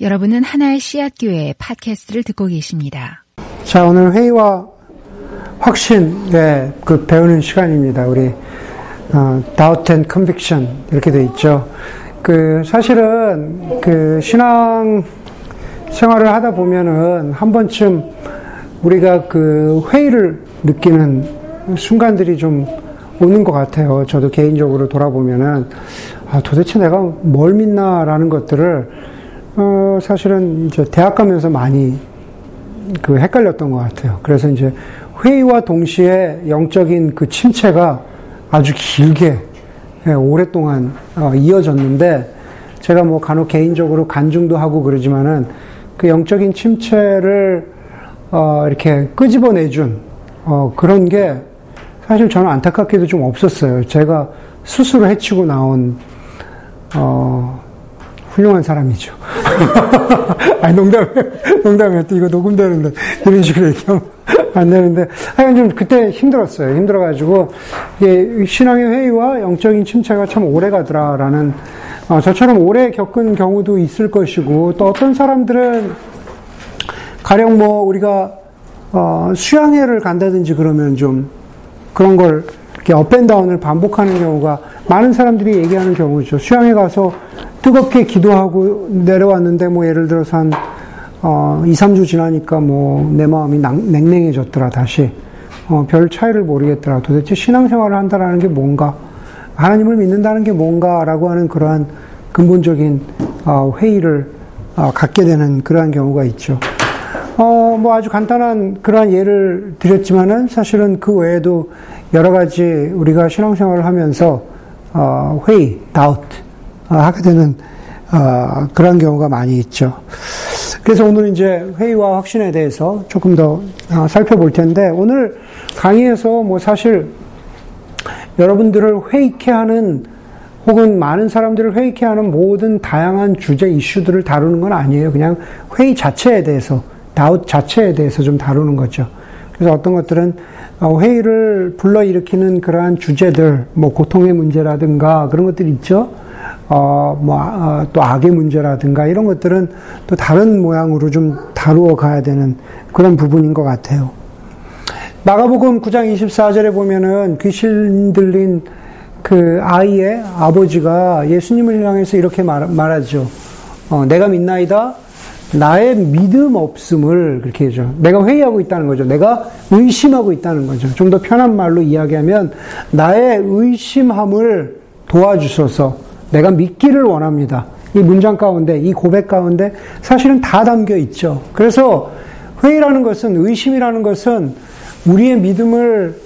여러분은 하나의 씨앗교회 팟캐스트를 듣고 계십니다. 자, 오늘 회의와 확신, 네, 그 배우는 시간입니다. 우리, 어, doubt and conviction, 이렇게 돼 있죠. 그, 사실은, 그, 신앙 생활을 하다 보면은 한 번쯤 우리가 그 회의를 느끼는 순간들이 좀 오는 것 같아요. 저도 개인적으로 돌아보면은, 아, 도대체 내가 뭘 믿나라는 것들을 어, 사실은 이제 대학 가면서 많이 그 헷갈렸던 것 같아요. 그래서 이제 회의와 동시에 영적인 그 침체가 아주 길게 예, 오랫동안 어, 이어졌는데 제가 뭐 간혹 개인적으로 간증도 하고 그러지만은 그 영적인 침체를 어, 이렇게 끄집어내준 어, 그런 게 사실 저는 안타깝게도 좀 없었어요. 제가 스스로 해치고 나온 어, 훌륭한 사람이죠. 아니, 농담, 농담이야. 또 이거 녹음되는데, 이런 식으로 얘기하면 안 되는데, 하여간 좀 그때 힘들었어요. 힘들어가지고, 이게 신앙의 회의와 영적인 침체가 참 오래 가더라라는, 어, 저처럼 오래 겪은 경우도 있을 것이고, 또 어떤 사람들은, 가령 뭐, 우리가, 어, 수양회를 간다든지 그러면 좀, 그런 걸, 이렇게 업앤다운을 반복하는 경우가 많은 사람들이 얘기하는 경우죠. 수양회 가서 뜨겁게 기도하고 내려왔는데 뭐 예를 들어서 한 어, 2, 3주 지나니까 뭐 내 마음이 냉랭해졌더라 다시. 어, 별 차이를 모르겠더라. 도대체 신앙생활을 한다라는 게 뭔가? 하나님을 믿는다는 게 뭔가라고 하는 그러한 근본적인 어, 회의를 어, 갖게 되는 그러한 경우가 있죠. 어, 뭐 아주 간단한 그러한 예를 드렸지만은 사실은 그 외에도 여러 가지 우리가 신앙생활을 하면서 어, 회의, doubt, 어, 하게 되는 어, 그런 경우가 많이 있죠. 그래서 오늘 이제 회의와 확신에 대해서 조금 더 어, 살펴볼 텐데 오늘 강의에서 뭐 사실 여러분들을 회의케 하는 혹은 많은 사람들을 회의케 하는 모든 다양한 주제 이슈들을 다루는 건 아니에요. 그냥 회의 자체에 대해서 다웃 자체에 대해서 좀 다루는 거죠. 그래서 어떤 것들은 회의를 불러일으키는 그러한 주제들, 뭐 고통의 문제라든가 그런 것들 있죠. 어, 뭐, 어, 또 악의 문제라든가 이런 것들은 또 다른 모양으로 좀 다루어 가야 되는 그런 부분인 것 같아요. 마가복음 9장 24절에 보면은 귀신 들린 그 아이의 아버지가 예수님을 향해서 이렇게 말, 말하죠. 어, 내가 믿나이다. 나의 믿음 없음을 그렇게 해죠. 내가 회의하고 있다는 거죠. 내가 의심하고 있다는 거죠. 좀 더 편한 말로 이야기하면 나의 의심함을 도와주셔서 내가 믿기를 원합니다. 이 문장 가운데, 이 고백 가운데 사실은 다 담겨 있죠. 그래서 회의라는 것은, 의심이라는 것은 우리의 믿음을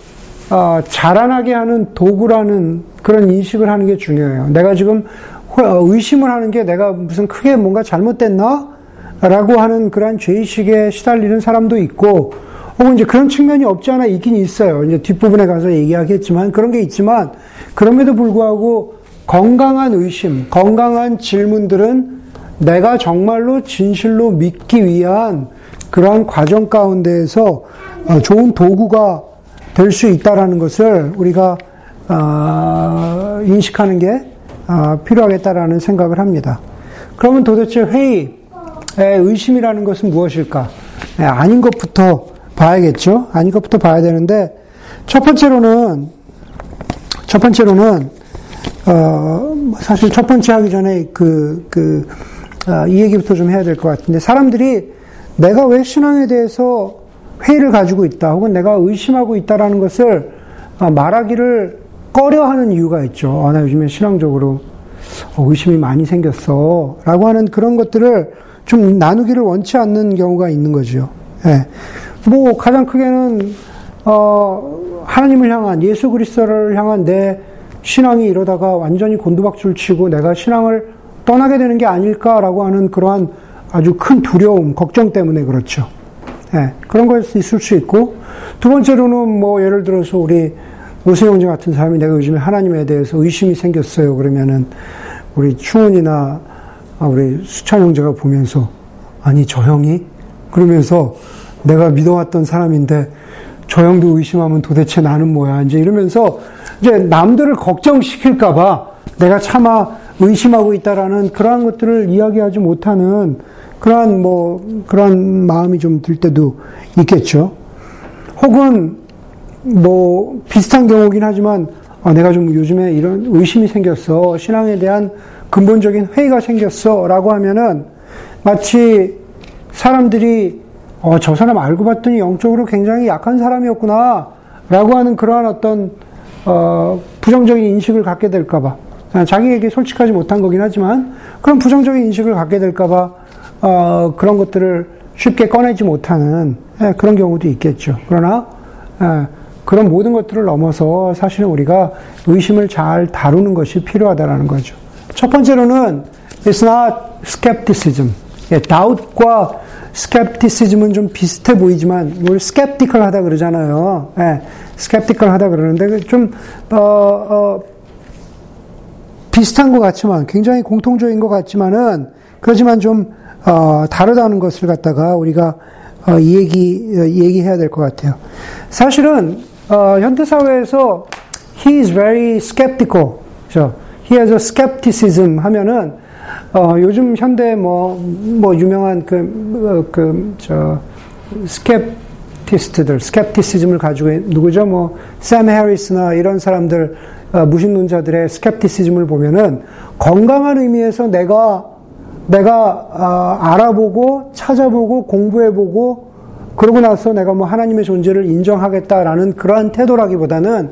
어, 자라나게 하는 도구라는 그런 인식을 하는 게 중요해요. 내가 지금 어, 의심을 하는 게 내가 무슨 크게 뭔가 잘못됐나? 라고 하는 그러한 죄의식에 시달리는 사람도 있고, 혹은 이제 그런 측면이 없지 않아 있긴 있어요. 이제 뒷부분에 가서 얘기하겠지만, 그런 게 있지만, 그럼에도 불구하고 건강한 의심, 건강한 질문들은 내가 정말로 진실로 믿기 위한 그러한 과정 가운데에서 어, 좋은 도구가 될 수 있다라는 것을 우리가 어, 인식하는 게 어, 필요하겠다라는 생각을 합니다. 그러면 도대체 회의의 의심이라는 것은 무엇일까? 예, 아닌 것부터 봐야겠죠. 아닌 것부터 봐야 되는데 첫 번째로는 첫 번째로는 어, 사실 첫 번째 하기 전에 그, 그, 아, 이 얘기부터 좀 해야 될 것 같은데, 사람들이 내가 왜 신앙에 대해서 회의를 가지고 있다, 혹은 내가 의심하고 있다라는 것을 아, 말하기를 꺼려 하는 이유가 있죠. 아, 나 요즘에 신앙적으로 어, 의심이 많이 생겼어. 라고 하는 그런 것들을 좀 나누기를 원치 않는 경우가 있는 거죠. 예. 뭐, 가장 크게는, 어, 하나님을 향한, 예수 그리스도를 향한 내 신앙이 이러다가 완전히 곤두박질 치고 내가 신앙을 떠나게 되는 게 아닐까라고 하는 그러한 아주 큰 두려움, 걱정 때문에 그렇죠. 네, 그런 것이 있을 수 있고, 두 번째로는 뭐 예를 들어서 우리 오세영제 같은 사람이 내가 요즘에 하나님에 대해서 의심이 생겼어요. 그러면은 우리 충훈이나 우리 수찬 형제가 보면서 아니 저 형이 그러면서 내가 믿어왔던 사람인데 저 형도 의심하면 도대체 나는 뭐야 이제 이러면서 이제 남들을 걱정시킬까봐 내가 차마 의심하고 있다라는 그러한 것들을 이야기하지 못하는 그러한 뭐 그러한 마음이 좀 들 때도 있겠죠. 혹은 뭐 비슷한 경우긴 하지만 아, 내가 좀 요즘에 이런 의심이 생겼어. 신앙에 대한 근본적인 회의가 생겼어 라고 하면은 마치 사람들이 어, 저 사람 알고 봤더니 영적으로 굉장히 약한 사람이었구나. 라고 하는 그러한 어떤 어, 부정적인 인식을 갖게 될까봐 자기에게 솔직하지 못한 거긴 하지만 그런 부정적인 인식을 갖게 될까봐 어, 그런 것들을 쉽게 꺼내지 못하는 예, 그런 경우도 있겠죠. 그러나 예, 그런 모든 것들을 넘어서 사실은 우리가 의심을 잘 다루는 것이 필요하다라는 거죠. 첫 번째로는 it's not skepticism. 예, doubt과 skepticism은 좀 비슷해 보이지만 우리 skeptical 하다 그러잖아요. 예, skeptical 하다 그러는데 좀 어, 어, 비슷한 것 같지만 굉장히 공통적인 것 같지만은 그렇지만 좀 어, 다르다는 것을 갖다가 우리가 어, 얘기 얘기해야 될 것 같아요. 사실은 어, 현대 사회에서 he is very skeptical. 그렇죠? he has a skepticism 하면은 어, 요즘 현대 뭐, 뭐, 유명한 그, 어, 그, 저, skeptist들, skepticism을 가지고, 누구죠? 뭐, 샘 해리스나 이런 사람들, 어, 무신론자들의 skepticism을 보면은 건강한 의미에서 내가, 내가, 어, 알아보고, 찾아보고, 공부해보고, 그러고 나서 내가 뭐 하나님의 존재를 인정하겠다라는 그러한 태도라기보다는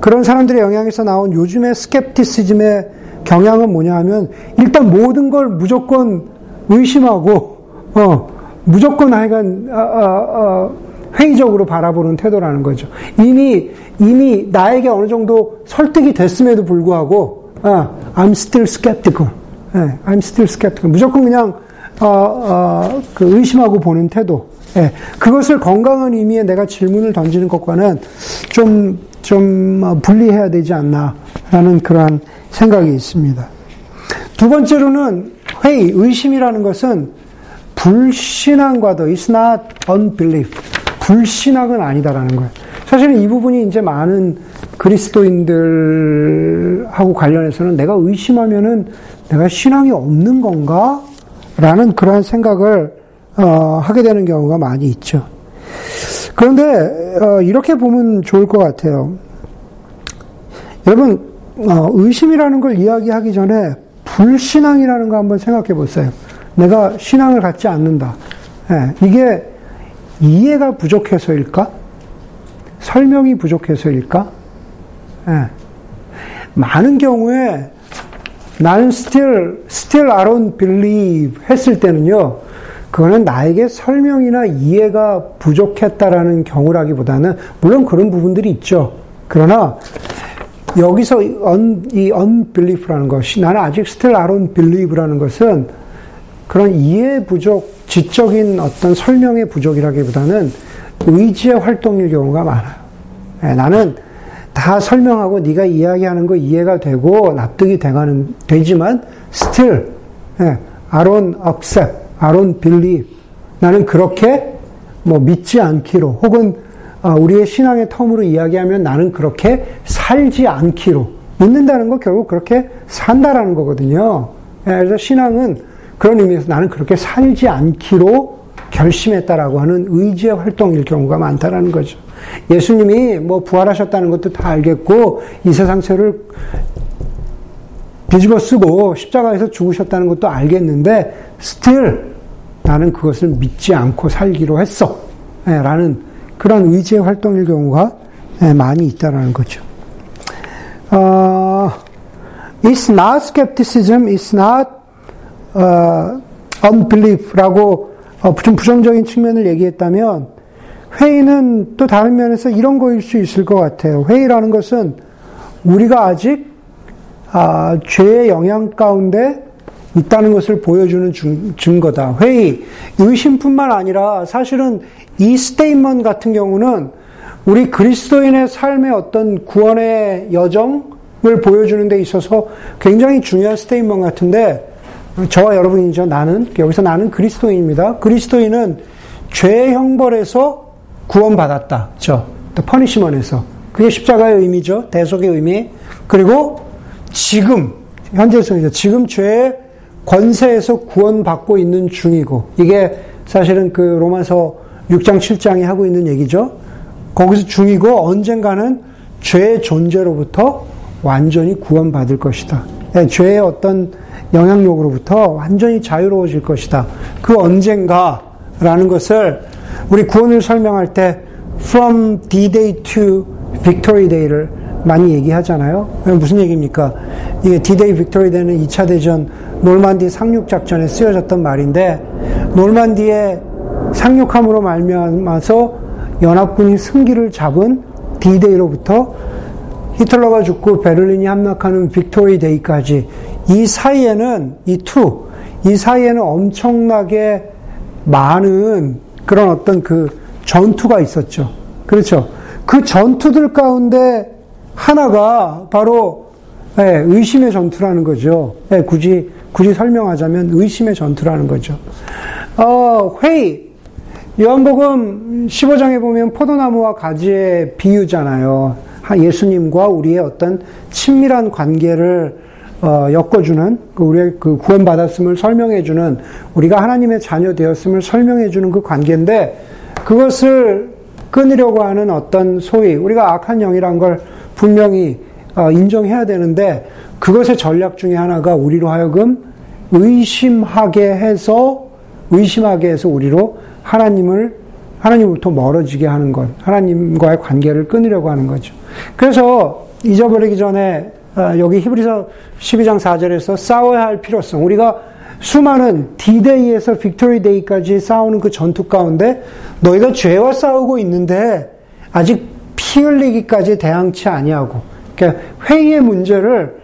그런 사람들의 영향에서 나온 요즘의 스캡티시즘의 경향은 뭐냐 하면 일단 모든 걸 무조건 의심하고 어 무조건 하여간 어, 어, 어, 회의적으로 바라보는 태도라는 거죠. 이미 이미 나에게 어느 정도 설득이 됐음에도 불구하고 어, I'm still skeptical. 예, I'm still skeptical. 무조건 그냥 어, 어, 그 의심하고 보는 태도. 예, 그것을 건강한 의미의 내가 질문을 던지는 것과는 좀, 좀 분리해야 되지 않나라는 그러한 생각이 있습니다. 두 번째로는 회의, 의심이라는 것은 불신앙과도 is not unbelief. 불신앙은 아니다라는 거예요. 사실은 이 부분이 이제 많은 그리스도인들하고 관련해서는 내가 의심하면은 내가 신앙이 없는 건가? 라는 그러한 생각을 어, 하게 되는 경우가 많이 있죠. 그런데 어, 이렇게 보면 좋을 것 같아요. 여러분 어, 의심이라는 걸 이야기하기 전에 불신앙이라는 거 한번 생각해 보세요. 내가 신앙을 갖지 않는다. 예, 이게 이해가 부족해서일까? 설명이 부족해서일까? 예. 많은 경우에 나는 still, still I don't believe 했을 때는요, 그거는 나에게 설명이나 이해가 부족했다라는 경우라기보다는, 물론 그런 부분들이 있죠. 그러나, 여기서 un, 이 unbelief라는 것이 나는 아직 still I don't believe라는 것은 그런 이해 부족, 지적인 어떤 설명의 부족이라기보다는 의지의 활동일 경우가 많아요. 네, 나는 다 설명하고 네가 이야기하는 거 이해가 되고 납득이 되가는 되지만 still 네, I don't accept, Don't believe. 나는 그렇게 뭐 믿지 않기로 혹은 아, 우리의 신앙의 텀으로 이야기하면 나는 그렇게 살지 않기로 믿는다는 거 결국 그렇게 산다라는 거거든요. 예, 그래서 신앙은 그런 의미에서 나는 그렇게 살지 않기로 결심했다라고 하는 의지의 활동일 경우가 많다라는 거죠. 예수님이 뭐 부활하셨다는 것도 다 알겠고 이 세상 새를 뒤집어 쓰고 십자가에서 죽으셨다는 것도 알겠는데 still 나는 그것을 믿지 않고 살기로 했어. 예, 라는 그런 의지의 활동일 경우가 예, 많이 있다라는 거죠. 어, it's not skepticism, it's not uh, unbelief라고 어, 좀 부정적인 측면을 얘기했다면 회의는 또 다른 면에서 이런 거일 수 있을 것 같아요. 회의라는 것은 우리가 아직 아, 죄의 영향 가운데 있다는 것을 보여주는 증거다. 회의, 의심뿐만 아니라 사실은 이 스테인먼 같은 경우는 우리 그리스도인의 삶의 어떤 구원의 여정을 보여주는 데 있어서 굉장히 중요한 스테인먼 같은데 저와 여러분이죠. 나는 여기서 나는 그리스도인입니다. 그리스도인은 죄의 형벌에서 구원받았다. 저 퍼니시먼에서 그게 십자가의 의미죠. 대속의 의미. 그리고 지금 현재성이죠. 지금 죄의 권세에서 구원받고 있는 중이고, 이게 사실은 그 로마서 6장, 7장이 하고 있는 얘기죠. 거기서 중이고, 언젠가는 죄의 존재로부터 완전히 구원받을 것이다. 네, 죄의 어떤 영향력으로부터 완전히 자유로워질 것이다. 그 언젠가라는 것을 우리 구원을 설명할 때 from D-Day to Victory Day를 많이 얘기하잖아요. 무슨 얘기입니까? 이게 D-Day, Victory Day는 2차 대전 놀만디 상륙 작전에 쓰여졌던 말인데 놀만디에 상륙함으로 말미암아서 연합군이 승기를 잡은 D-Day로부터 히틀러가 죽고 베를린이 함락하는 Victory Day까지 이 사이에는 이 two, 이 사이에는 엄청나게 많은 그런 어떤 그 전투가 있었죠. 그렇죠. 그 전투들 가운데 하나가 바로 예, 의심의 전투라는 거죠. 예, 굳이 굳이 설명하자면 의심의 전투라는 거죠. 어, 회의 요한복음 15장에 보면 포도나무와 가지의 비유잖아요. 예수님과 우리의 어떤 친밀한 관계를 어, 엮어주는 그 우리의 그 구원받았음을 설명해주는 우리가 하나님의 자녀 되었음을 설명해주는 그 관계인데 그것을 끊으려고 하는 어떤 소위 우리가 악한 영이란 걸 분명히 어, 인정해야 되는데 그것의 전략 중에 하나가 우리로 하여금 의심하게 해서 의심하게 해서 우리로 하나님을 하나님부터 멀어지게 하는 것, 하나님과의 관계를 끊으려고 하는 거죠. 그래서 잊어버리기 전에 어, 여기 히브리서 12장 4절에서 싸워야 할 필요성, 우리가 수많은 D-Day에서 Victory Day까지 싸우는 그 전투 가운데 너희가 죄와 싸우고 있는데 아직 피 흘리기까지 대항치 아니하고 그러니까 회의의 문제를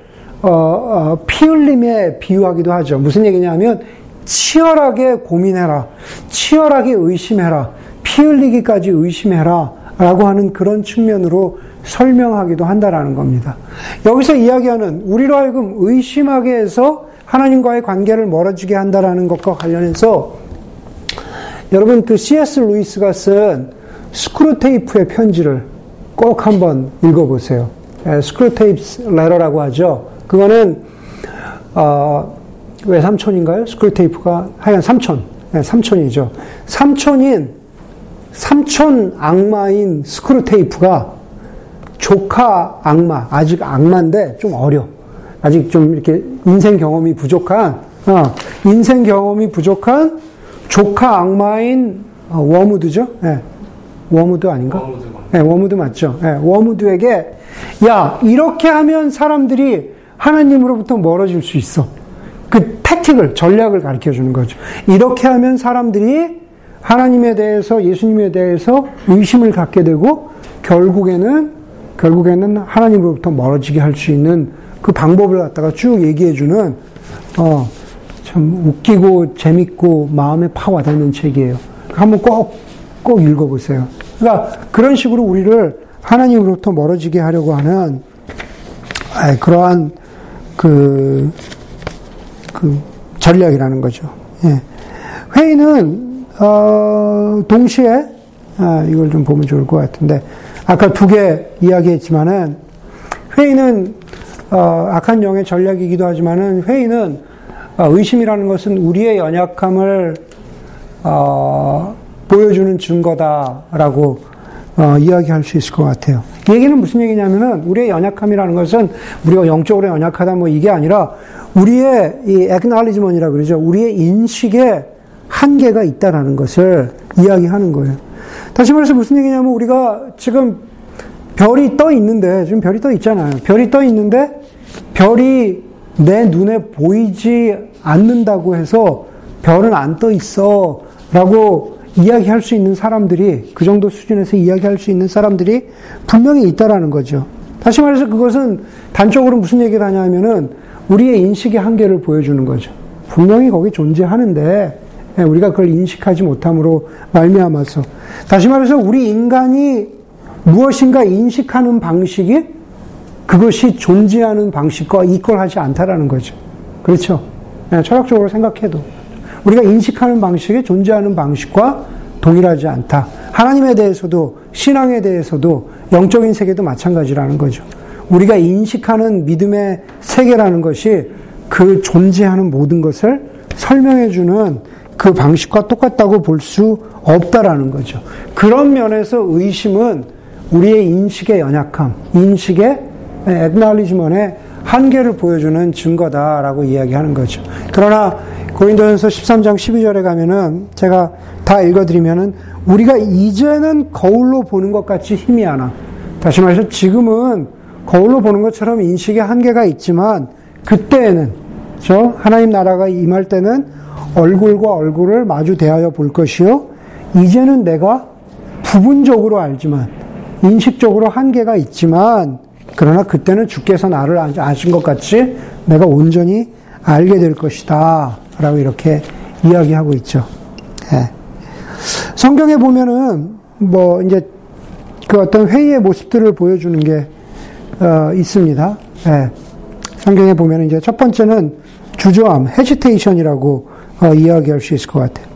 어, 어, 피 흘림에 비유하기도 하죠. 무슨 얘기냐면 치열하게 고민해라, 치열하게 의심해라, 피 흘리기까지 의심해라. 라고 하는 그런 측면으로 설명하기도 한다라는 겁니다. 여기서 이야기하는 우리로 하여금 의심하게 해서 하나님과의 관계를 멀어지게 한다라는 것과 관련해서 여러분 그 C.S. 루이스가 쓴 스크루테이프의 편지를 꼭 한번 읽어보세요. Screwtape Letter라고 하죠. 그거는 어, 외삼촌인가요? 스크루테이프가 하여간 삼촌, 네, 삼촌이죠. 삼촌인 삼촌 악마인 스크루테이프가 조카 악마, 아직 악마인데 좀 어려. 아직 좀 이렇게 인생 경험이 부족한, 어, 인생 경험이 부족한 조카 악마인 어, 워무드죠? 네. 워무드 아닌가? 워무드, 네, 워무드 맞죠? 네, 워무드에게, 야, 이렇게 하면 사람들이 하나님으로부터 멀어질 수 있어. 그 tactic을, 전략을 가르쳐 주는 거죠. 이렇게 하면 사람들이 하나님에 대해서, 예수님에 대해서 의심을 갖게 되고, 결국에는, 결국에는 하나님으로부터 멀어지게 할 수 있는 그 방법을 갖다가 쭉 얘기해 주는, 어, 참 웃기고 재밌고 마음에 파 와닿는 책이에요. 한번 꼭, 꼭 읽어보세요. 그러니까 그런 식으로 우리를 하나님으로부터 멀어지게 하려고 하는, 그러한 그, 그 전략이라는 거죠. 예. 회의는 어, 동시에 아, 이걸 좀 보면 좋을 것 같은데 아까 두 개 이야기했지만은 회의는 어, 악한 영의 전략이기도 하지만은 회의는 어, 의심이라는 것은 우리의 연약함을 어, 보여주는 증거다라고 어, 이야기할 수 있을 것 같아요. 얘기는 무슨 얘기냐면은 우리의 연약함이라는 것은 우리가 영적으로 연약하다 뭐 이게 아니라 우리의 이 acknowledgement이라 그러죠. 우리의 인식에 한계가 있다라는 것을 이야기하는 거예요. 다시 말해서 무슨 얘기냐면 우리가 지금 별이 떠 있는데 지금 별이 떠 있잖아요. 별이 떠 있는데 별이 내 눈에 보이지 않는다고 해서 별은 안 떠 있어 라고 이야기할 수 있는 사람들이 그 정도 수준에서 이야기할 수 있는 사람들이 분명히 있다라는 거죠. 다시 말해서 그것은 단적으로 무슨 얘기를 하냐면은 우리의 인식의 한계를 보여주는 거죠. 분명히 거기 존재하는데 예, 우리가 그걸 인식하지 못함으로 말미암아서 다시 말해서 우리 인간이 무엇인가 인식하는 방식이 그것이 존재하는 방식과 이퀄하지 않다라는 거죠. 그렇죠? 네, 철학적으로 생각해도 우리가 인식하는 방식이 존재하는 방식과 동일하지 않다. 하나님에 대해서도 신앙에 대해서도 영적인 세계도 마찬가지라는 거죠. 우리가 인식하는 믿음의 세계라는 것이 그 존재하는 모든 것을 설명해주는 그 방식과 똑같다고 볼 수 없다라는 거죠. 그런 면에서 의심은 우리의 인식의 연약함, 인식의 액날리지먼의 한계를 보여주는 증거다라고 이야기하는 거죠. 그러나 고린도전서 13장 12절에 가면은 제가 다 읽어드리면은 우리가 이제는 거울로 보는 것 같이 힘이 안 와. 다시 말해서 지금은 거울로 보는 것처럼 인식의 한계가 있지만 그때에는 저 하나님 나라가 임할 때는 얼굴과 얼굴을 마주 대하여 볼 것이요. 이제는 내가 부분적으로 알지만 인식적으로 한계가 있지만 그러나 그때는 주께서 나를 아신 것 같이 내가 온전히 알게 될 것이다. 라고 이렇게 이야기하고 있죠. 예. 성경에 보면은 뭐 이제 그 어떤 회의의 모습들을 보여주는 게 어, 있습니다. 예. 성경에 보면 이제 첫 번째는 주저함, 헤지테이션이라고 어, 이야기할 수 있을 것 같아요.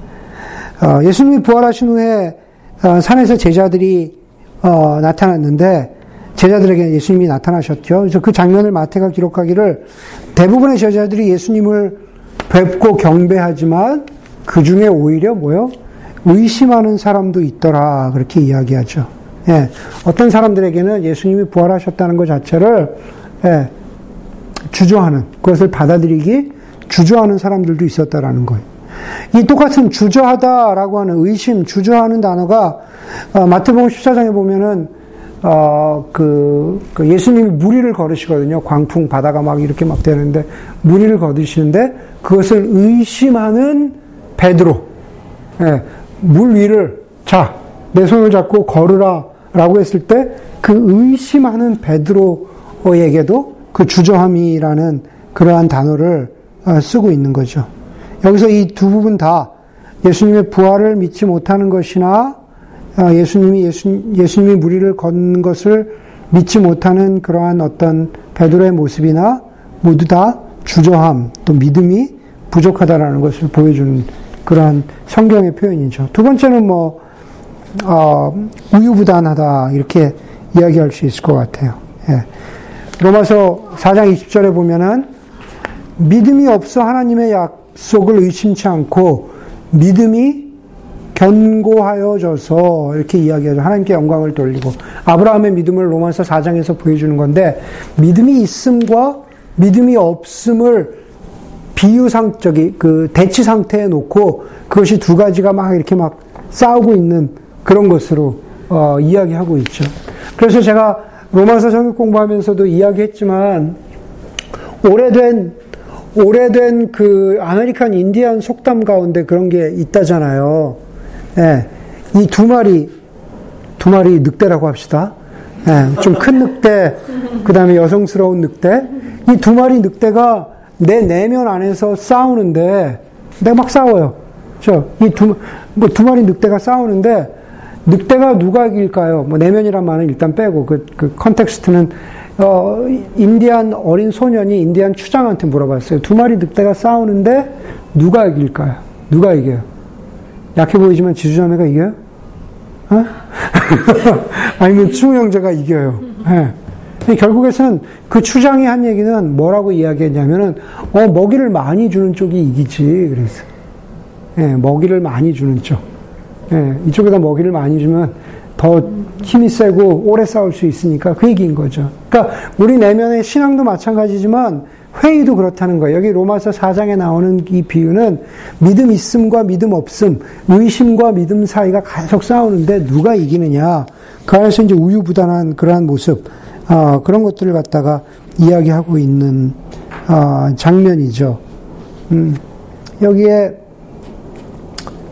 어, 예수님이 부활하신 후에 어, 산에서 제자들이 어, 나타났는데 제자들에게 예수님이 나타나셨죠. 그래서 그 장면을 마태가 기록하기를 대부분의 제자들이 예수님을 뵙고 경배하지만 그 중에 오히려 뭐요? 의심하는 사람도 있더라. 그렇게 이야기하죠. 예, 어떤 사람들에게는 예수님이 부활하셨다는 것 자체를 예, 주저하는 그것을 받아들이기 주저하는 사람들도 있었다라는 거예요. 이 똑같은 주저하다라고 하는 의심, 주저하는 단어가 어, 마태복음 14장에 보면은 어, 그, 그 예수님이 무리를 걸으시거든요. 광풍 바다가 막 이렇게 막 되는데 무리를 걸으시는데 그것을 의심하는 베드로, 예, 물 위를 자, 내 손을 잡고 걸으라 라고 했을 때 그 의심하는 베드로에게도 그 주저함이라는 그러한 단어를 어, 쓰고 있는 거죠. 여기서 이 두 부분 다 예수님의 부활을 믿지 못하는 것이나 어, 예수님이 예수, 예수님이 무리를 걷는 것을 믿지 못하는 그러한 어떤 베드로의 모습이나 모두 다 주저함 또 믿음이 부족하다라는 것을 보여주는 그러한 성경의 표현이죠. 두 번째는 뭐 어, 우유부단하다 이렇게 이야기할 수 있을 것 같아요. 예. 로마서 4장 20절에 보면은 믿음이 없어 하나님의 약속을 의심치 않고 믿음이 견고하여져서 이렇게 이야기하죠. 하나님께 영광을 돌리고 아브라함의 믿음을 로마서 4장에서 보여주는 건데 믿음이 있음과 믿음이 없음을 비유상 저기 그 대치 상태에 놓고 그것이 두 가지가 막 이렇게 막 싸우고 있는 그런 것으로 어, 이야기하고 있죠. 그래서 제가 로마서 성경 공부하면서도 이야기했지만 오래된 오래된 그 American Indian 속담 가운데 그런 게 있다잖아요. 예, 이 두 마리 두 마리 늑대라고 합시다. 예, 좀 큰 늑대, 그 다음에 여성스러운 늑대. 이 두 마리 늑대가 내 내면 안에서 싸우는데 내가 막 싸워요. 저이두 뭐 두 마리 늑대가 싸우는데 늑대가 누가 이길까요? 뭐 내면이란 말은 일단 빼고 그, 그 context는 어, 인디안 어린 소년이 인디안 추장한테 물어봤어요. 두 마리 늑대가 싸우는데 누가 이길까요? 누가 이겨요? 약해 보이지만 지주자매가 이겨요? 어? 아니면 추 형제가 이겨요. 네. 결국에는 그 추장이 한 얘기는 뭐라고 이야기했냐면은 어 먹이를 많이 주는 쪽이 이기지 그래서 예, 먹이를 많이 주는 쪽. 예, 이쪽에다 먹이를 많이 주면 더 힘이 세고 오래 싸울 수 있으니까 그 얘기인 거죠. 그러니까 우리 내면의 신앙도 마찬가지지만 회의도 그렇다는 거예요. 여기 로마서 4장에 나오는 이 비유는 믿음 있음과 믿음 없음, 의심과 믿음 사이가 계속 싸우는데 누가 이기느냐. 그 안에서 이제 우유부단한 그러한 모습, 어, 그런 것들을 갖다가 이야기하고 있는 어, 장면이죠. 음, 여기에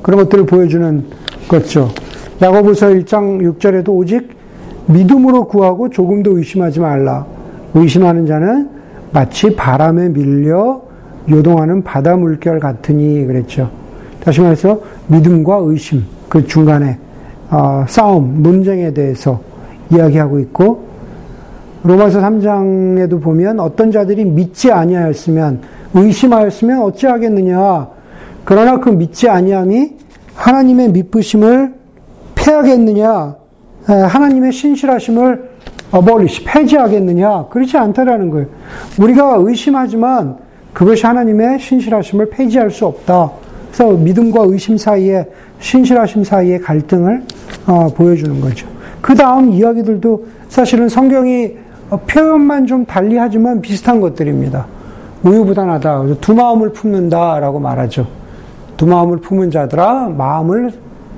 그런 것들을 보여주는 거죠. 야고보서 1장 6절에도 오직 믿음으로 구하고 조금도 의심하지 말라. 의심하는 자는 마치 바람에 밀려 요동하는 바다 물결 같으니 그랬죠. 다시 말해서 믿음과 의심 그 중간에 어, 싸움, 논쟁에 대해서 이야기하고 있고 로마서 3장에도 보면 어떤 자들이 믿지 아니하였으면 의심하였으면 어찌하겠느냐. 그러나 그 믿지 아니함이 하나님의 믿부심을 패하겠느냐. 하나님의 신실하심을 abolish, 폐지하겠느냐? 그렇지 않다라는 거예요. 우리가 의심하지만 그것이 하나님의 신실하심을 폐지할 수 없다. 그래서 믿음과 의심 사이에 신실하심 사이의 갈등을 어, 보여주는 거죠. 그 다음 이야기들도 사실은 성경이 표현만 좀 달리하지만 비슷한 것들입니다. 우유부단하다. 두 마음을 품는다라고 말하죠. 두 마음을 품은 자들아 마음을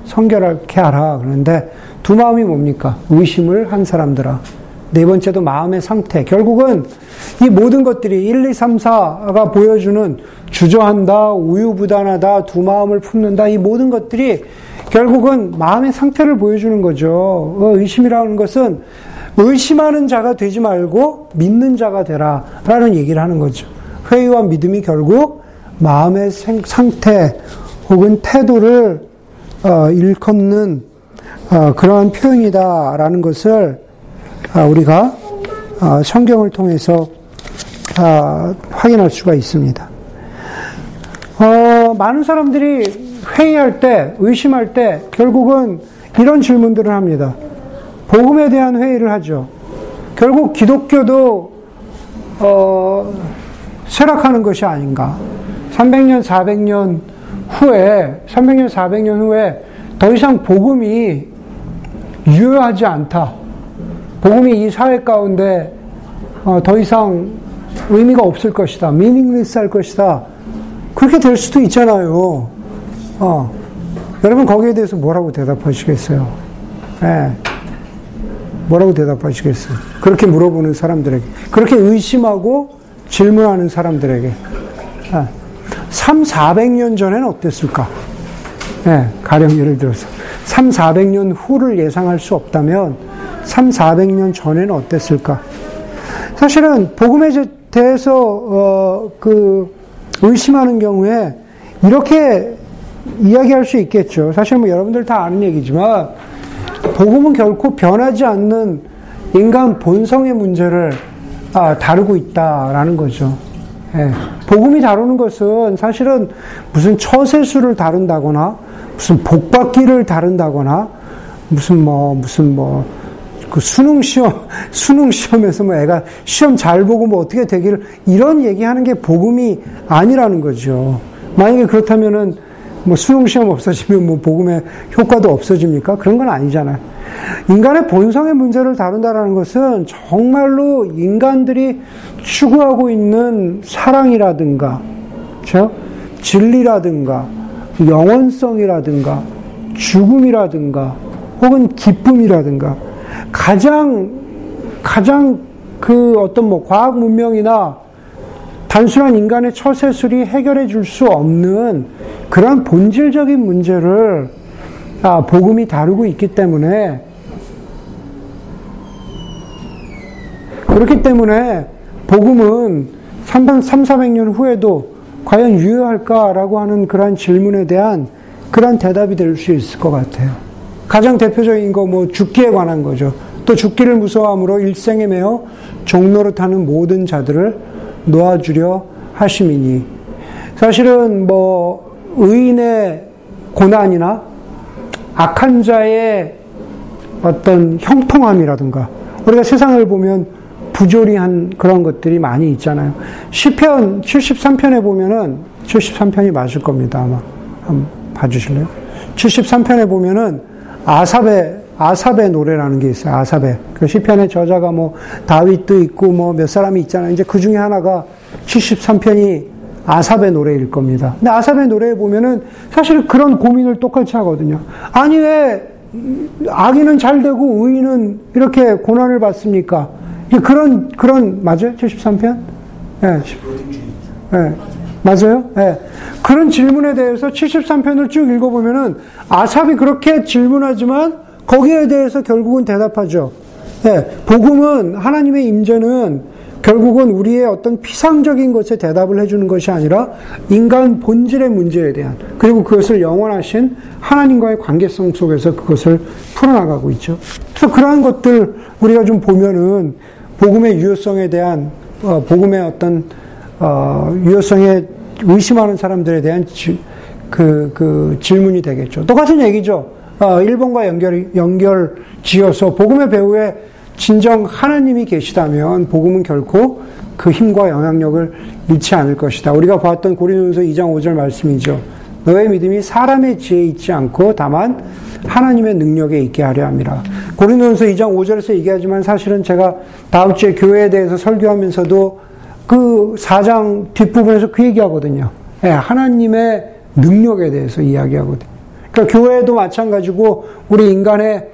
성결하게 하라. 그런데 두 마음이 뭡니까? 의심을 한 사람들아. 네 번째도 마음의 상태. 결국은 이 모든 것들이 1, 2, 3, 4가 보여주는 주저한다, 우유부단하다, 두 마음을 품는다, 이 모든 것들이 결국은 마음의 상태를 보여주는 거죠. 어, 의심이라는 것은 의심하는 자가 되지 말고 믿는 자가 되라. 라는 얘기를 하는 거죠. 회의와 믿음이 결국 마음의 상태 혹은 태도를 어, 일컫는 어, 그러한 표현이다라는 것을 아, 우리가 아, 성경을 통해서 아, 확인할 수가 있습니다. 어, 많은 사람들이 회의할 때, 의심할 때, 결국은 이런 질문들을 합니다. 복음에 대한 회의를 하죠. 결국 기독교도, 어, 쇠락하는 것이 아닌가. 300년, 400년 후에, 300년, 400년 후에 더 이상 복음이 유효하지 않다. 복음이 이 사회 가운데 어, 더 이상 의미가 없을 것이다. 미닝리스 할 것이다. 그렇게 될 수도 있잖아요. 어. 여러분 거기에 대해서 뭐라고 대답하시겠어요? 네. 뭐라고 대답하시겠어요? 그렇게 물어보는 사람들에게. 그렇게 의심하고 질문하는 사람들에게. 네. 3, 400년 전에는 어땠을까? 네. 가령 예를 들어서. 3, 400년 후를 예상할 수 없다면 3, 400년 전에는 어땠을까? 사실은 복음에 대해서 어, 그 의심하는 경우에 이렇게 이야기할 수 있겠죠. 사실 뭐 여러분들 다 아는 얘기지만 복음은 결코 변하지 않는 인간 본성의 문제를 아, 다루고 있다라는 거죠. 예. 복음이 다루는 것은 사실은 무슨 처세수를 다룬다거나 무슨 복받기를 다룬다거나 무슨 뭐 무슨 뭐 그 수능 시험, 수능 시험에서 뭐 애가 시험 잘 보고 뭐 어떻게 되기를 이런 얘기하는 게 복음이 아니라는 거죠. 만약에 그렇다면은 뭐 수능 시험 없어지면 뭐 복음의 효과도 없어집니까? 그런 건 아니잖아요. 인간의 본성의 문제를 다룬다라는 것은 정말로 인간들이 추구하고 있는 사랑이라든가, 그렇죠? 진리라든가, 영원성이라든가, 죽음이라든가, 혹은 기쁨이라든가, 가장 가장 그 어떤 뭐 과학 문명이나 단순한 인간의 처세술이 해결해 줄 수 없는 그런 본질적인 문제를 아, 복음이 다루고 있기 때문에 그렇기 때문에 복음은 3, 400년 후에도 과연 유효할까라고 하는 그러한 질문에 대한 그러한 대답이 될 수 있을 것 같아요. 가장 대표적인 거 뭐 죽기에 관한 거죠. 또 죽기를 무서워함으로 일생에 매어 종로를 타는 모든 자들을 놓아주려 하심이니 사실은 뭐 의인의 고난이나 악한 자의 어떤 형통함이라든가 우리가 세상을 보면 부조리한 그런 것들이 많이 있잖아요. 시편 73편에 보면은 73편이 맞을 겁니다. 아마 한번 봐주실래요? 73편에 보면은 아삽의 아삽의 노래라는 게 있어요. 아삽의 그 시편의 저자가 뭐 다윗도 있고 뭐 몇 사람이 있잖아요. 이제 그 중에 하나가 73편이 아삽의 노래일 겁니다. 근데 아삽의 노래에 보면은 사실 그런 고민을 똑같이 하거든요. 아니 왜 악인은 잘 되고 의인은 이렇게 고난을 받습니까? 그런 그런 맞아요? 73편? 예. 네. 네. 맞아요? 네. 그런 질문에 대해서 73편을 쭉 읽어보면은 아삽이 그렇게 질문하지만 거기에 대해서 결국은 대답하죠. 네. 복음은 하나님의 임재는 결국은 우리의 어떤 피상적인 것에 대답을 해주는 것이 아니라 인간 본질의 문제에 대한 그리고 그것을 영원하신 하나님과의 관계성 속에서 그것을 풀어나가고 있죠. 그래서 그러한 것들 우리가 좀 보면은 복음의 유효성에 대한 어, 복음의 어떤 어, 유효성에 의심하는 사람들에 대한 지, 그, 그 질문이 되겠죠. 똑같은 얘기죠. 어, 일본과 연결, 연결 지어서 복음의 배후에 진정 하나님이 계시다면 복음은 결코 그 힘과 영향력을 잃지 않을 것이다. 우리가 봤던 고린도서 2장 5절 말씀이죠. 너의 믿음이 사람의 지혜에 있지 않고 다만 하나님의 능력에 있게 하려 함이라. 고린도서 2장 5절에서 얘기하지만 사실은 제가 다음 주에 교회에 대해서 설교하면서도 그 4장 뒷부분에서 그 얘기하거든요. 네, 하나님의 능력에 대해서 이야기하거든요. 그러니까 교회도 마찬가지고 우리 인간의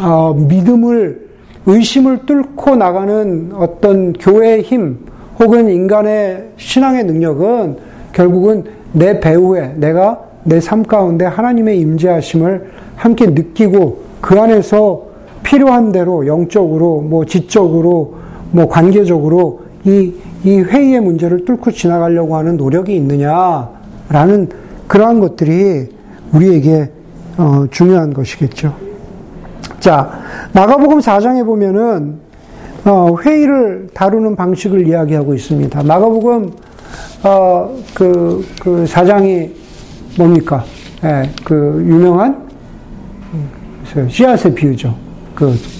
어, 믿음을 의심을 뚫고 나가는 어떤 교회의 힘 혹은 인간의 신앙의 능력은 결국은 내 배후에 내가 내 삶 가운데 하나님의 임재하심을 함께 느끼고 그 안에서 필요한 대로 영적으로 뭐 지적으로 뭐 관계적으로 이, 이 회의의 문제를 뚫고 지나가려고 하는 노력이 있느냐라는 그러한 것들이 우리에게 어, 중요한 것이겠죠. 자, 마가복음 4장에 보면은 어, 회의를 다루는 방식을 이야기하고 있습니다. 마가복음 어, 그, 그 4장이 뭡니까? 예, 그 유명한 씨앗의 비유죠. 그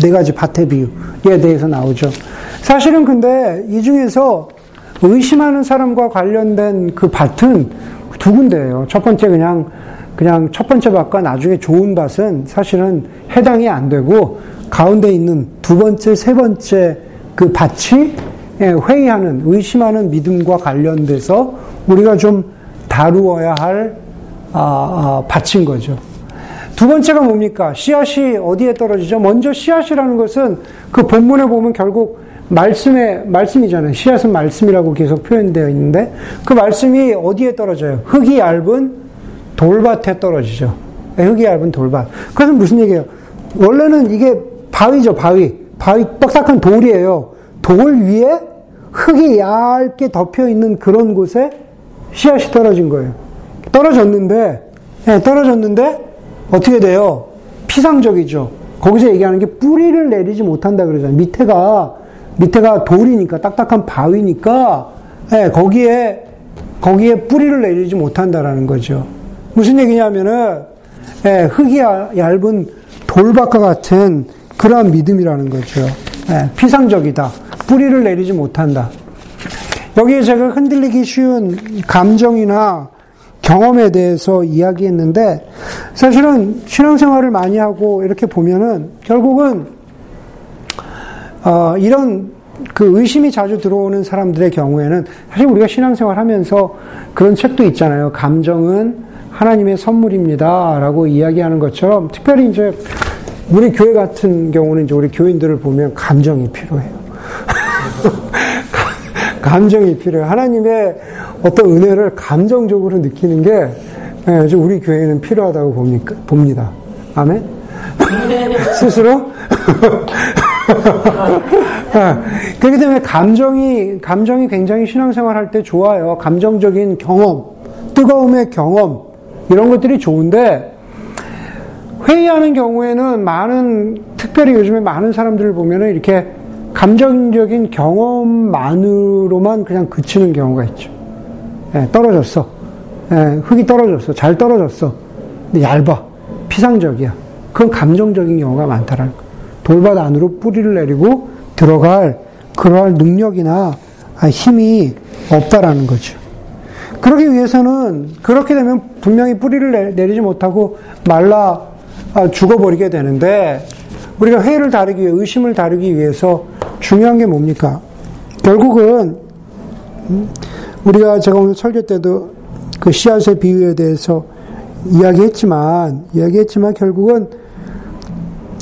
네 가지 밭의 비유에 대해서 나오죠. 사실은 근데 이 중에서 의심하는 사람과 관련된 그 밭은 두 군데예요. 첫 번째 그냥 그냥 첫 번째 밭과 나중에 좋은 밭은 사실은 해당이 안 되고 가운데 있는 두 번째, 세 번째 그 밭이 예, 회의하는, 의심하는 믿음과 관련돼서 우리가 좀 다루어야 할 아, 아, 밭인 거죠. 두 번째가 뭡니까? 씨앗이 어디에 떨어지죠? 먼저 씨앗이라는 것은 그 본문에 보면 결국 말씀의 말씀이잖아요. 씨앗은 말씀이라고 계속 표현되어 있는데 그 말씀이 어디에 떨어져요? 흙이 얇은 돌밭에 떨어지죠. 네, 흙이 얇은 돌밭. 그래서 무슨 얘기예요? 원래는 이게 바위죠, 바위. 바위, 뻑삭한 돌이에요. 돌 위에 흙이 얇게 덮여 있는 그런 곳에 씨앗이 떨어진 거예요. 떨어졌는데, 네, 떨어졌는데, 어떻게 돼요? 피상적이죠. 거기서 얘기하는 게 뿌리를 내리지 못한다 그러잖아요. 밑에가, 밑에가 돌이니까, 딱딱한 바위니까, 네, 거기에, 거기에 뿌리를 내리지 못한다라는 거죠. 무슨 얘기냐면은 예, 흙이 얇은 돌밭과 같은 그러한 믿음이라는 거죠. 예, 피상적이다. 뿌리를 내리지 못한다. 여기에 제가 흔들리기 쉬운 감정이나 경험에 대해서 이야기했는데 사실은 신앙생활을 많이 하고 이렇게 보면은 결국은 어, 이런 그 의심이 자주 들어오는 사람들의 경우에는 사실 우리가 신앙생활 하면서 그런 책도 있잖아요. 감정은 하나님의 선물입니다. 라고 이야기하는 것처럼 특별히 이제 우리 교회 같은 경우는 이제 우리 교인들을 보면 감정이 필요해요. 감정이 필요해요. 하나님의 어떤 은혜를 감정적으로 느끼는 게 예, 우리 교회는 필요하다고 봅니까? 봅니다. 아멘? 스스로? 예, 그렇기 때문에 감정이, 감정이 굉장히 신앙생활 할 때 좋아요. 감정적인 경험, 뜨거움의 경험, 이런 것들이 좋은데 회의하는 경우에는 많은 특별히 요즘에 많은 사람들을 보면은 이렇게 감정적인 경험만으로만 그냥 그치는 경우가 있죠. 예, 떨어졌어. 예, 흙이 떨어졌어. 잘 떨어졌어. 근데 얇아. 피상적이야. 그건 감정적인 경우가 많다라는 거. 돌밭 안으로 뿌리를 내리고 들어갈 그러한 능력이나 힘이 없다라는 거죠. 그러기 위해서는 그렇게 되면 분명히 뿌리를 내리지 못하고 말라 아, 죽어버리게 되는데 우리가 회의를 다루기 위해 의심을 다루기 위해서 중요한 게 뭡니까? 결국은 음, 우리가 제가 오늘 설교 때도 그 씨앗의 비유에 대해서 이야기했지만 이야기했지만 결국은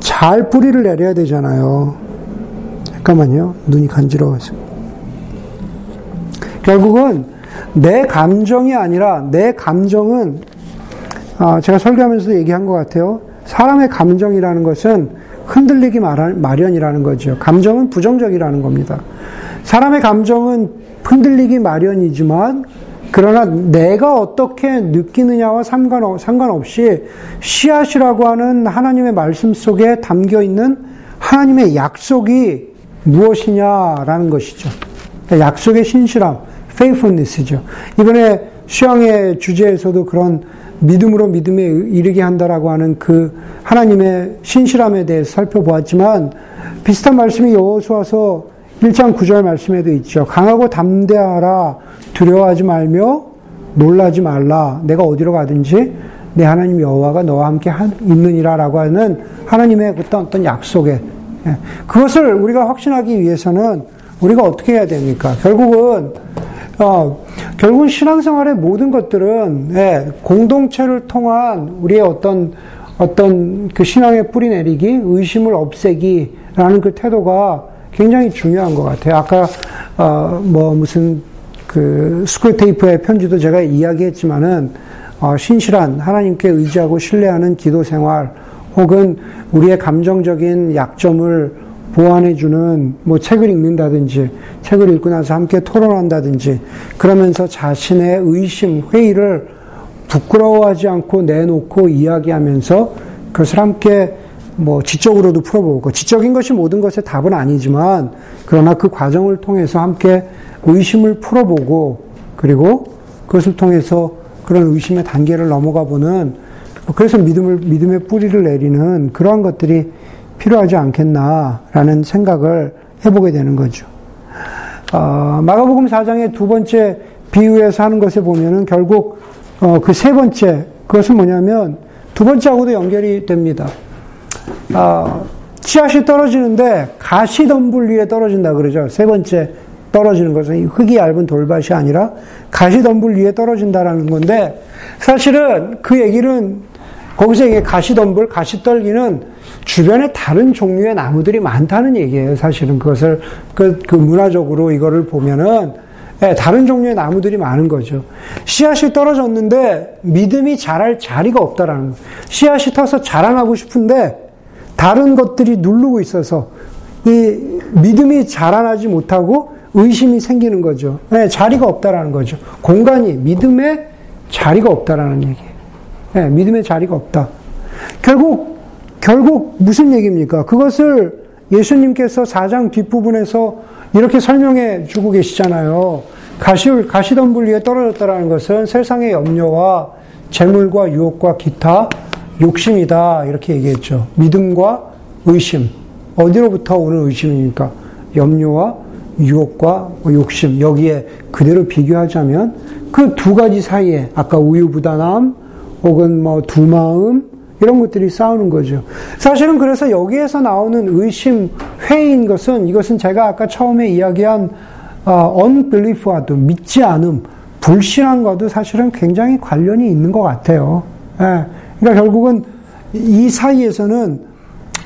잘 뿌리를 내려야 되잖아요. 잠깐만요. 눈이 간지러워서. 결국은 내 감정이 아니라 내 감정은 아, 제가 설교하면서도 얘기한 것 같아요. 사람의 감정이라는 것은 흔들리기 마련이라는 거죠. 감정은 부정적이라는 겁니다. 사람의 감정은 흔들리기 마련이지만 그러나 내가 어떻게 느끼느냐와 상관없이 씨앗이라고 하는 하나님의 말씀 속에 담겨 있는 하나님의 약속이 무엇이냐라는 것이죠. 약속의 신실함. Faithfulness죠. 이번에 수양의 주제에서도 그런 믿음으로 믿음에 이르게 한다라고 하는 그 하나님의 신실함에 대해서 살펴보았지만 비슷한 말씀이 여호수아서 1장 9절 말씀에도 있죠. 강하고 담대하라 두려워하지 말며 놀라지 말라. 내가 어디로 가든지 내 하나님 여호와가 너와 함께 있느니라라고 하는 하나님의 어떤 어떤 약속에 예. 그것을 우리가 확신하기 위해서는 우리가 어떻게 해야 됩니까? 결국은 어, 결국은 신앙생활의 모든 것들은 예, 공동체를 통한 우리의 어떤 어떤 그 신앙의 뿌리 내리기, 의심을 없애기라는 그 태도가 굉장히 중요한 것 같아요. 아까 어, 뭐 무슨 그 스크루테이프의 편지도 제가 이야기했지만은 어, 신실한 하나님께 의지하고 신뢰하는 기도 생활 혹은 우리의 감정적인 약점을 보완해주는 뭐 책을 읽는다든지 책을 읽고 나서 함께 토론한다든지 그러면서 자신의 의심, 회의를 부끄러워하지 않고 내놓고 이야기하면서 그것을 함께 뭐 지적으로도 풀어보고 지적인 것이 모든 것의 답은 아니지만 그러나 그 과정을 통해서 함께 의심을 풀어보고 그리고 그것을 통해서 그런 의심의 단계를 넘어가 보는 그래서 믿음을 믿음의 뿌리를 내리는 그러한 것들이 필요하지 않겠나라는 생각을 해보게 되는 거죠. 어, 마가복음 4장의 두 번째 비유에서 하는 것에 보면은 결국 어, 그 세 번째 그것은 뭐냐면 두 번째하고도 연결이 됩니다. 어, 씨앗이 떨어지는데 가시덤불 위에 떨어진다 그러죠. 세 번째 떨어지는 것은 흙이 얇은 돌밭이 아니라 가시덤불 위에 떨어진다라는 건데 사실은 그 얘기는 거기서 이게 가시덤불, 가시떨기는 주변에 다른 종류의 나무들이 많다는 얘기예요. 사실은 그것을 그, 그 문화적으로 이거를 보면은 네, 다른 종류의 나무들이 많은 거죠. 씨앗이 떨어졌는데 믿음이 자랄 자리가 없다라는 거예요. 씨앗이 터서 자라나고 싶은데 다른 것들이 누르고 있어서 이 믿음이 자라나지 못하고 의심이 생기는 거죠. 네, 자리가 없다라는 거죠. 공간이 믿음의 자리가 없다라는 얘기예요. 네, 믿음의 자리가 없다. 결국 결국 무슨 얘기입니까? 그것을 예수님께서 4장 뒷부분에서 이렇게 설명해 주고 계시잖아요. 가시, 가시덤불 위에 떨어졌다라는 것은 세상의 염려와 재물과 유혹과 기타 욕심이다. 이렇게 얘기했죠. 믿음과 의심. 어디로부터 오는 의심입니까? 염려와 유혹과 욕심. 여기에 그대로 비교하자면 그 두 가지 사이에 아까 우유부단함, 혹은 뭐 두 마음 이런 것들이 싸우는 거죠. 사실은 그래서 여기에서 나오는 의심, 회인 것은 이것은 제가 아까 처음에 이야기한 어, unbelief와도 믿지 않음, 불신앙과도 사실은 굉장히 관련이 있는 것 같아요. 예. 그러니까 결국은 이 사이에서는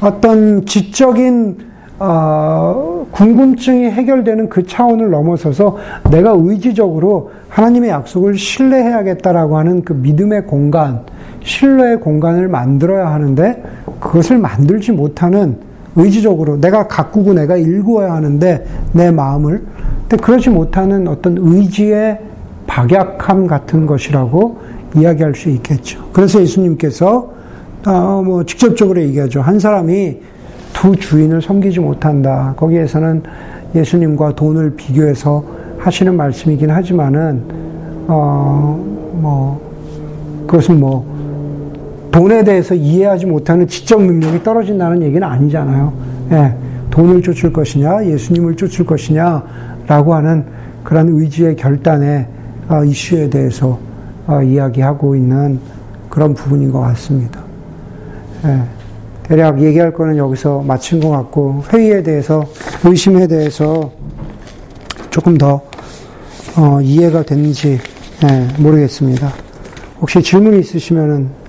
어떤 지적인 어, 궁금증이 해결되는 그 차원을 넘어서서 내가 의지적으로 하나님의 약속을 신뢰해야겠다라고 하는 그 믿음의 공간, 신뢰의 공간을 만들어야 하는데 그것을 만들지 못하는 의지적으로 내가 가꾸고 내가 일구어야 하는데 내 마음을 근데 그러지 못하는 어떤 의지의 박약함 같은 것이라고 이야기할 수 있겠죠. 그래서 예수님께서 어, 뭐 직접적으로 얘기하죠. 한 사람이 두 주인을 섬기지 못한다. 거기에서는 예수님과 돈을 비교해서 하시는 말씀이긴 하지만은 어 뭐 그것은 뭐 돈에 대해서 이해하지 못하는 지적 능력이 떨어진다는 얘기는 아니잖아요. 예, 돈을 쫓을 것이냐, 예수님을 쫓을 것이냐라고 하는 그런 의지의 결단의 어, 이슈에 대해서 어, 이야기하고 있는 그런 부분인 것 같습니다. 예. 대략 얘기할 거는 여기서 마친 것 같고 회의에 대해서 의심에 대해서 조금 더 어, 이해가 됐는지 네, 모르겠습니다. 혹시 질문이 있으시면은